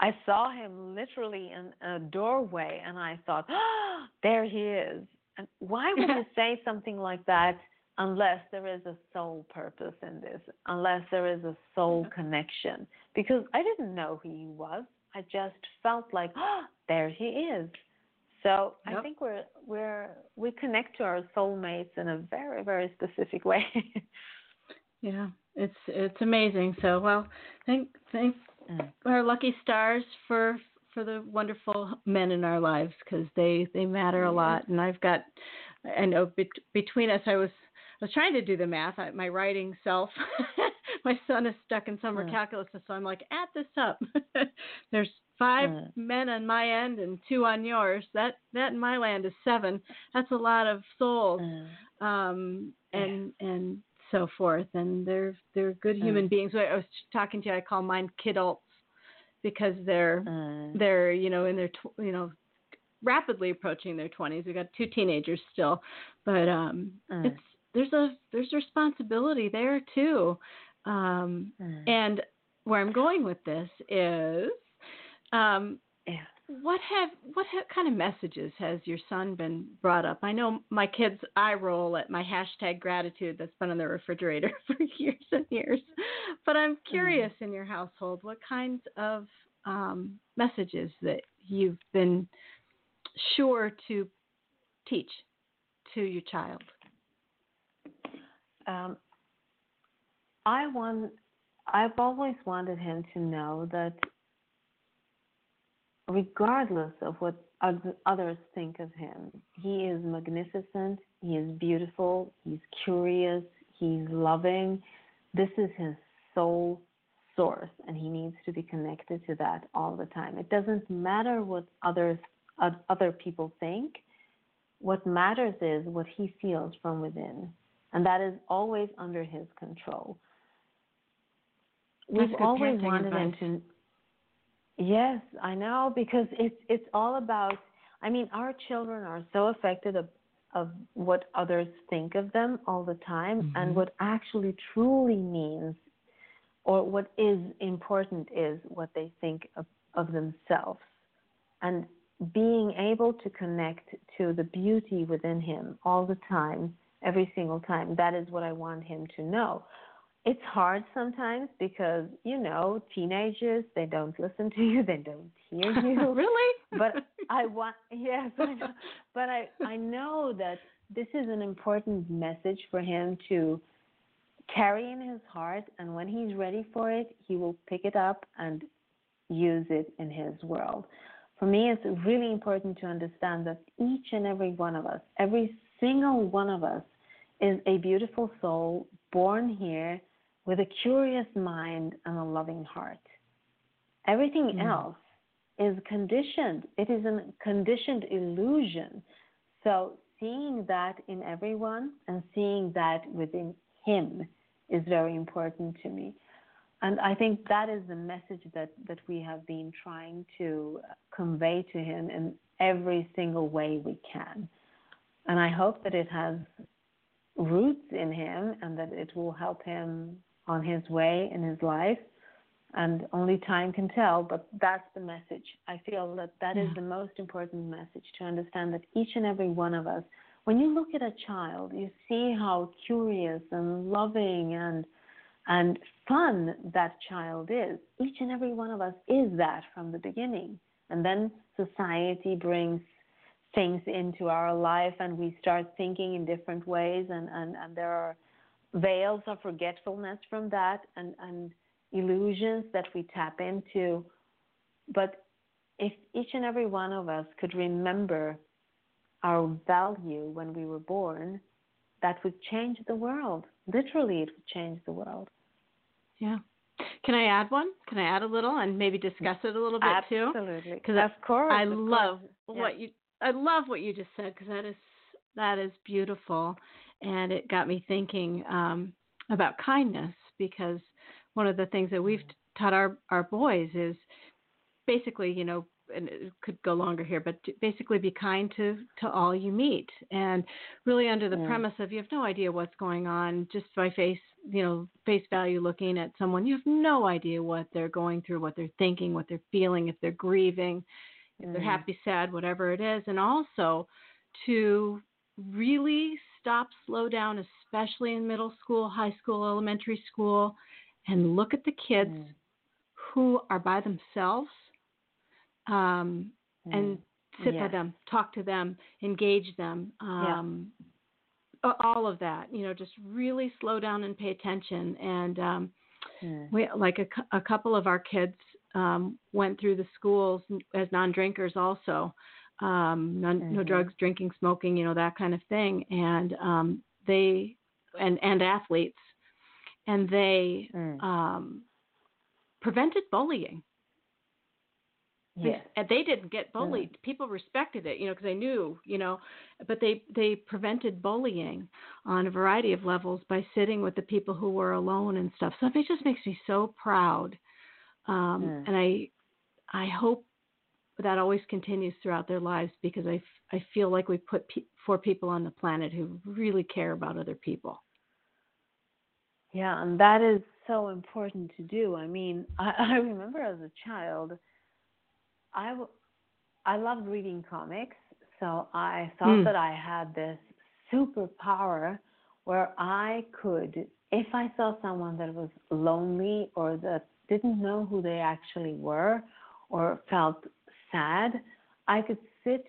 I saw him literally in a doorway, and I thought, oh, (gasps) there he is. And why would (laughs) you say something like that unless there is a soul purpose in this, unless there is a soul connection? Because I didn't know who he was. I just felt like, oh, there he is. So yep. I think we're we're we connect to our soulmates in a very very specific way. (laughs) yeah, it's it's amazing. So well, thank thank mm. our lucky stars for for the wonderful men in our lives because they they matter a lot. And I've got I know bet, between us, I was I was trying to do the math. I, my writing self, (laughs) my son is stuck in summer mm. calculus, so I'm like, add this up. (laughs) There's five mm. men on my end and two on yours. That that in my land is seven. That's a lot of souls, um, and yeah. and so forth. And they're they're good human beings. I was talking to you. I call mine kidults because they're mm. they're you know in their tw- you know rapidly approaching their 20s. We've got two teenagers still, but um, mm. it's there's a there's responsibility there too. Um, and where I'm going with this is um, yeah. What have what have, kind of messages has your son been brought up? I know my kids I roll at my hashtag gratitude that's been on the refrigerator (laughs) for years and years, but I'm curious mm. in your household what kinds of um, messages that you've been sure to teach to your child. Um, I want. I've always wanted him to know that regardless of what others think of him. He is magnificent, he is beautiful, he's curious, he's loving. This is his soul source, and he needs to be connected to that all the time. It doesn't matter what others other people think. What matters is what he feels from within, and that is always under his control. We've always wanted advice. him to Yes, I know because it's it's all about. I mean, our children are so affected of of what others think of them all the time, mm-hmm. and what actually truly means, or what is important is what they think of, of themselves, and being able to connect to the beauty within him all the time, every single time. That is what I want him to know it's hard sometimes because you know teenagers they don't listen to you they don't hear (laughs) you really but i (laughs) want yes I know, but i i know that this is an important message for him to carry in his heart, and when he's ready for it, he will pick it up and use it in his world. For me, it's really important to understand that each and every one of us, every single one of us, is a beautiful soul born here with a curious mind and a loving heart. Everything mm. else is conditioned, it is a conditioned illusion. So, seeing that in everyone and seeing that within him is very important to me. And I think that is the message that, that we have been trying to convey to him in every single way we can. And I hope that it has roots in him and that it will help him on his way in his life. And only time can tell, but that's the message. I feel that that yeah. is the most important message to understand that each and every one of us, when you look at a child, you see how curious and loving and and fun that child is. Each and every one of us is that from the beginning. And then society brings things into our life and we start thinking in different ways and, and, and there are veils of forgetfulness from that and, and illusions that we tap into. But if each and every one of us could remember our value when we were born, that would change the world. Literally, it would change the world. Yeah. Can I add one? Can I add a little and maybe discuss it a little bit Absolutely. too? Absolutely. Because of course, I of love course. what yeah. you. I love what you just said because that is that is beautiful, and it got me thinking um, about kindness because one of the things that we've taught our our boys is basically, you know, and it could go longer here, but basically be kind to to all you meet, and really under the premise of you have no idea what's going on just by face you know face value looking at someone, you have no idea what they're going through, what they're thinking, what they're feeling, if they're grieving, if they're happy, sad, whatever it is, and also to really stop, slow down, especially in middle school, high school, elementary school, and look at the kids mm. who are by themselves um, mm. and sit by them, talk to them, engage them. Um, yeah. All of that, you know, just really slow down and pay attention. And um, mm. we, like a, a couple of our kids um, went through the schools as non-drinkers, also, um, none, mm-hmm. no drugs, drinking, smoking, you know, that kind of thing. And um, they and and athletes, and they mm. um, prevented bullying. Yes. They, they didn't get bullied. Mm. People respected it, you know, because they knew, you know, but they they prevented bullying on a variety of levels by sitting with the people who were alone and stuff. So it just makes me so proud, um, mm. and I I hope that always continues throughout their lives because I, I feel like we put pe- four people on the planet who really care about other people. Yeah, and that is so important to do. I mean, (laughs) I, I remember as a child I, w- I loved reading comics, so I thought mm. that I had this superpower where I could, if I saw someone that was lonely or that didn't know who they actually were or felt sad, I could sit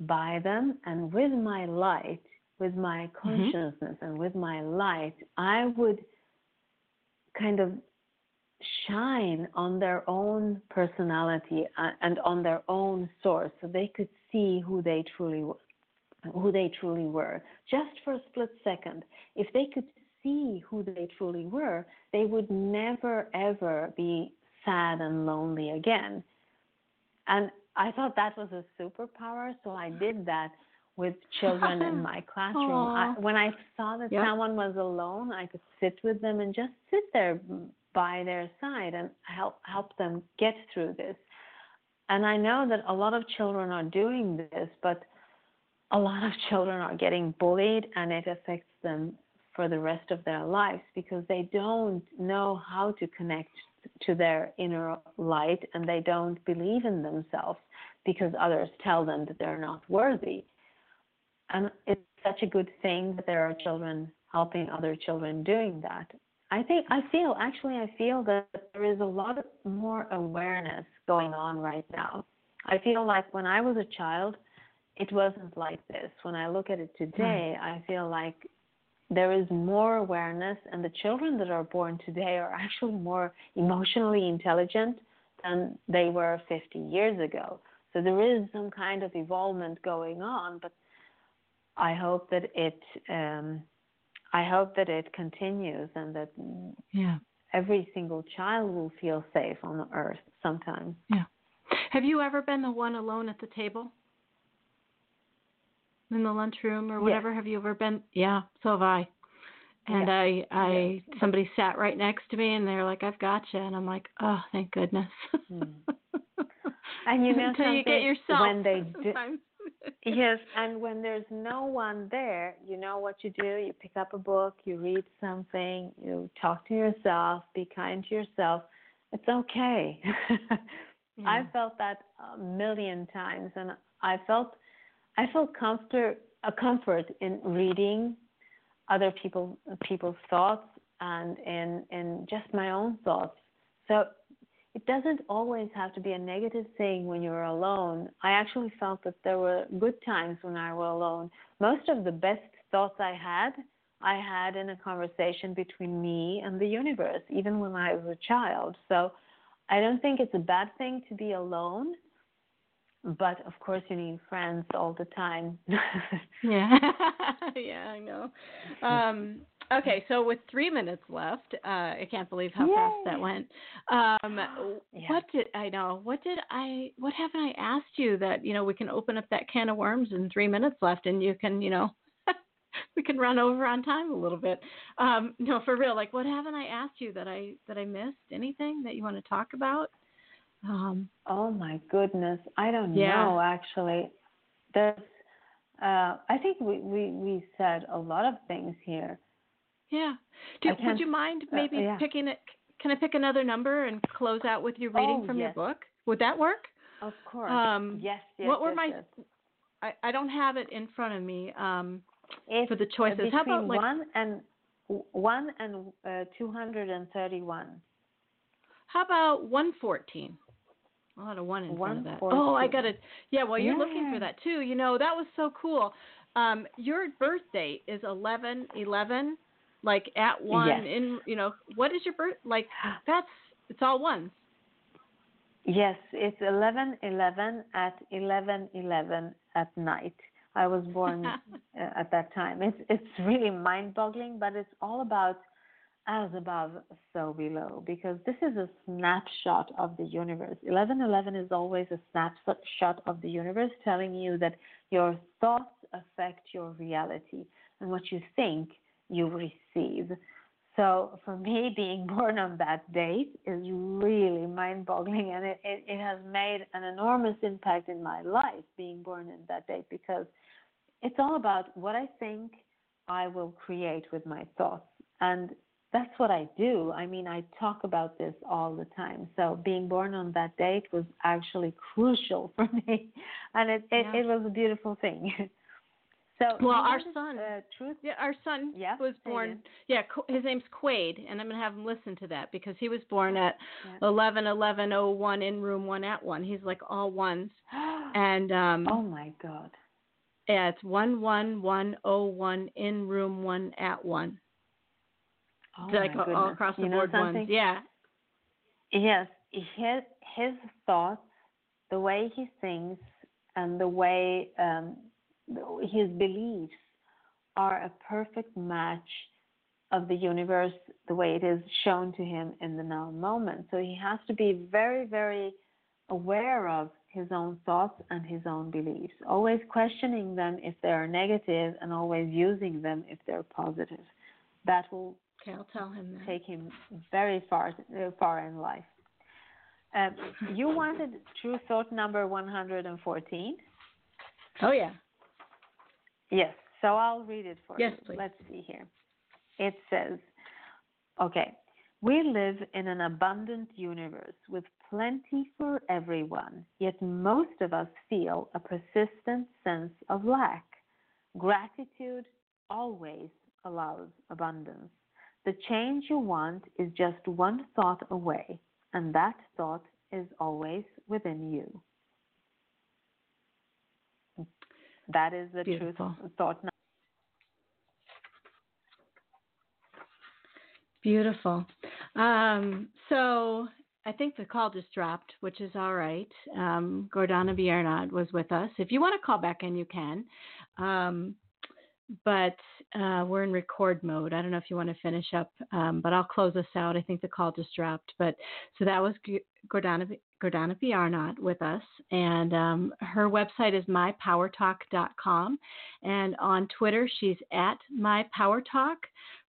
by them and with my light, with my mm-hmm. consciousness mm-hmm. and with my light, I would kind of shine on their own personality uh, and on their own source so they could see who they truly were who they truly were just for a split second if they could see who they truly were they would never ever be sad and lonely again and i thought that was a superpower so i did that with children in my (laughs) classroom I, when i saw that yep. someone was alone i could sit with them and just sit there by their side and help help them get through this. And I know that a lot of children are doing this, but a lot of children are getting bullied and it affects them for the rest of their lives because they don't know how to connect to their inner light and they don't believe in themselves because others tell them that they're not worthy. And it's such a good thing that there are children helping other children doing that. I think I feel actually I feel that there is a lot more awareness going on right now. I feel like when I was a child, it wasn't like this. When I look at it hmm. today, I feel like there is more awareness, and the children that are born today are (laughs) actually more emotionally intelligent than they were 50 years ago. So there is some kind of evolvement going on, but I hope that it um, I hope that it continues and that yeah. every single child will feel safe on the earth sometimes. Yeah. Have you ever been the one alone at the table? In the lunchroom or whatever? Yes. Have you ever been yeah, so have I. And I I Yes. somebody sat right next to me and they're like, I've got you and I'm like, Oh, thank goodness. Hmm. (laughs) And you know Until you get yourself When they (laughs) do- Yes, and when there's no one there, you know what you do? You pick up a book, you read something, you talk to yourself, be kind to yourself. It's okay. (laughs) Yeah. I felt that a million times, and I felt I felt comfort a comfort in reading other people people's thoughts and in in just my own thoughts. So it doesn't always have to be a negative thing when you're alone. I actually felt that there were good times when I was alone. Most of the best thoughts I had, I had in a conversation between me and the universe, even when I was a child. So I don't think it's a bad thing to be alone, but of course you need friends all the time. (laughs) Yeah. (laughs) yeah, I know. Um, okay, so with three minutes left, uh, I can't believe how fast that went. Um, Yeah. What did I know? What did I? What haven't I asked you that you know we can open up that can of worms in three minutes left, and you can you know (laughs) we can run over on time a little bit. Um, no, for real. Like, what haven't I asked you that I that I missed? Anything that you want to talk about? Um, oh my goodness, I don't Yeah. know actually. There's, uh, I think we, we we said a lot of things here. yeah. Do, would you mind uh, maybe yeah. picking it? Can I pick another number and close out with you reading Oh, from your book? Would that work? Of course. Um, yes, yes. what were yes, my? yes. I, I don't have it in front of me um, for the choices. between How about like one and one and uh, two hundred and thirty-one. how about one fourteen? I'll add a one in front of that. Oh, I got it. Yeah, well, you're looking for that too, you know that was so cool. Um, your birth date is eleven eleven, like at one Yes. in. You know what is your birth? Like that's it's all ones. Yes, it's eleven eleven at eleven eleven at night. I was born (laughs) uh, at that time. It's it's really mind-boggling, but it's all about as above, so below, because this is a snapshot of the universe. Eleven eleven is always a snapshot of the universe, telling you that your thoughts affect your reality, and what you think you receive. So for me, (laughs) being born on that date is really mind-boggling, and it, it, it has made an enormous impact in my life. Being born in that date because it's all about what I think I will create with my thoughts, and that's what I do. I mean, I talk about this all the time. So being born on that date was actually crucial (laughs) for me, and it it, Yeah. it was a beautiful thing. (laughs) So Well, our son- uh, truth. Yeah, our son Yeah, was born. Yeah, his name's Quade, and I'm gonna have him listen to that because he was born at Yeah. eleven eleven oh one in room one at one. He's like all ones, (gasps) and um, oh my God. yeah, it's one one one oh one in room one at one. Oh like all across the you board ones. Yeah, Yes, his his thoughts, the way he thinks, and the way um, his beliefs are a perfect match of the universe, the way it is shown to him in the now moment. So he has to be very, very aware of his own thoughts and his own beliefs, always questioning them if they are negative, and always using them if they're positive. That will okay, I'll tell him that. take him very far uh, far in life. Uh, (laughs) you wanted true thought number 114? Oh yeah. Yes. So I'll read it for Yes, you. please. Let's see here. It says, okay, we live in an abundant universe with plenty for everyone, yet most of us feel a persistent sense of lack. Gratitude always allows abundance. The change you want is just one thought away, and that thought is always within you. That is the Beautiful. truth thought Beautiful. Um, so I think the call just dropped, which is all right. Um, Gordana Biernat was with us. If you want to call back in, you can. Um, but uh, we're in record mode. I don't know if you want to finish up, um, but I'll close us out. I think the call just dropped. But so that was Gordana, Gordana Biernat with us, and um, her website is mypowertalk.com, and on Twitter she's at mypowertalk.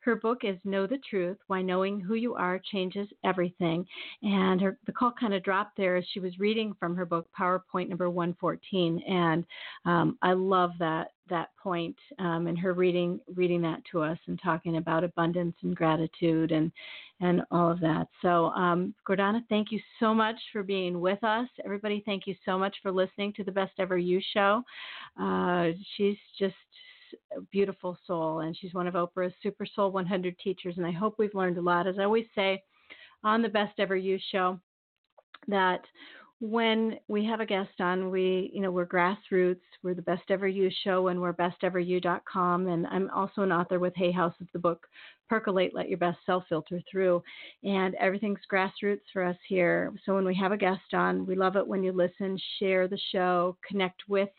Her book is Know the Truth Why Knowing Who You Are Changes Everything. And her, the call kind of dropped there as she was reading from her book, PowerPoint number 114. And um, I love that that point um, and her reading reading that to us and talking about abundance and gratitude and and all of that. So, um, Gordana, thank you so much for being with us. Everybody, thank you so much for listening to the Best Ever You show. Uh, she's just beautiful soul, and she's one of Oprah's Super Soul 100 teachers. And I hope we've learned a lot. As I always say on the Best Ever You show, that when we have a guest on, we, you know, we're grassroots. We're the Best Ever You show, and we're besteveryou.com. And I'm also an author with Hay House of the book Percolate, Let Your Best Self Filter Through. And everything's grassroots for us here. So when we have a guest on, we love it when you listen, share the show, connect with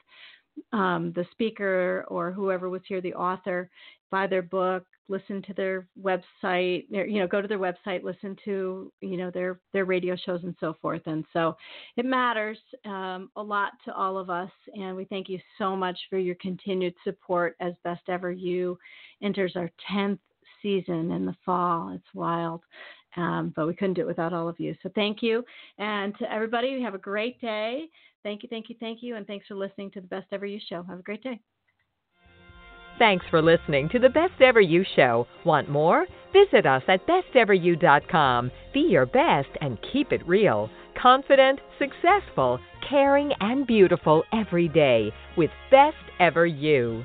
um, the speaker or whoever was here, the author, buy their book, listen to their website, you know, go to their website, listen to, you know, their their radio shows and so forth. And so it matters um, a lot to all of us. And we thank you so much for your continued support as Best Ever You enters our 10th season in the fall. It's wild. Um, but we couldn't do it without all of you. So thank you. And to everybody, have a great day. Thank you, thank you, thank you. And thanks for listening to the Best Ever You show. Have a great day. Thanks for listening to the Best Ever You show. Want more? Visit us at besteveryou.com. Be your best and keep it real. Confident, successful, caring, and beautiful every day with Best Ever You.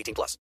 18 plus.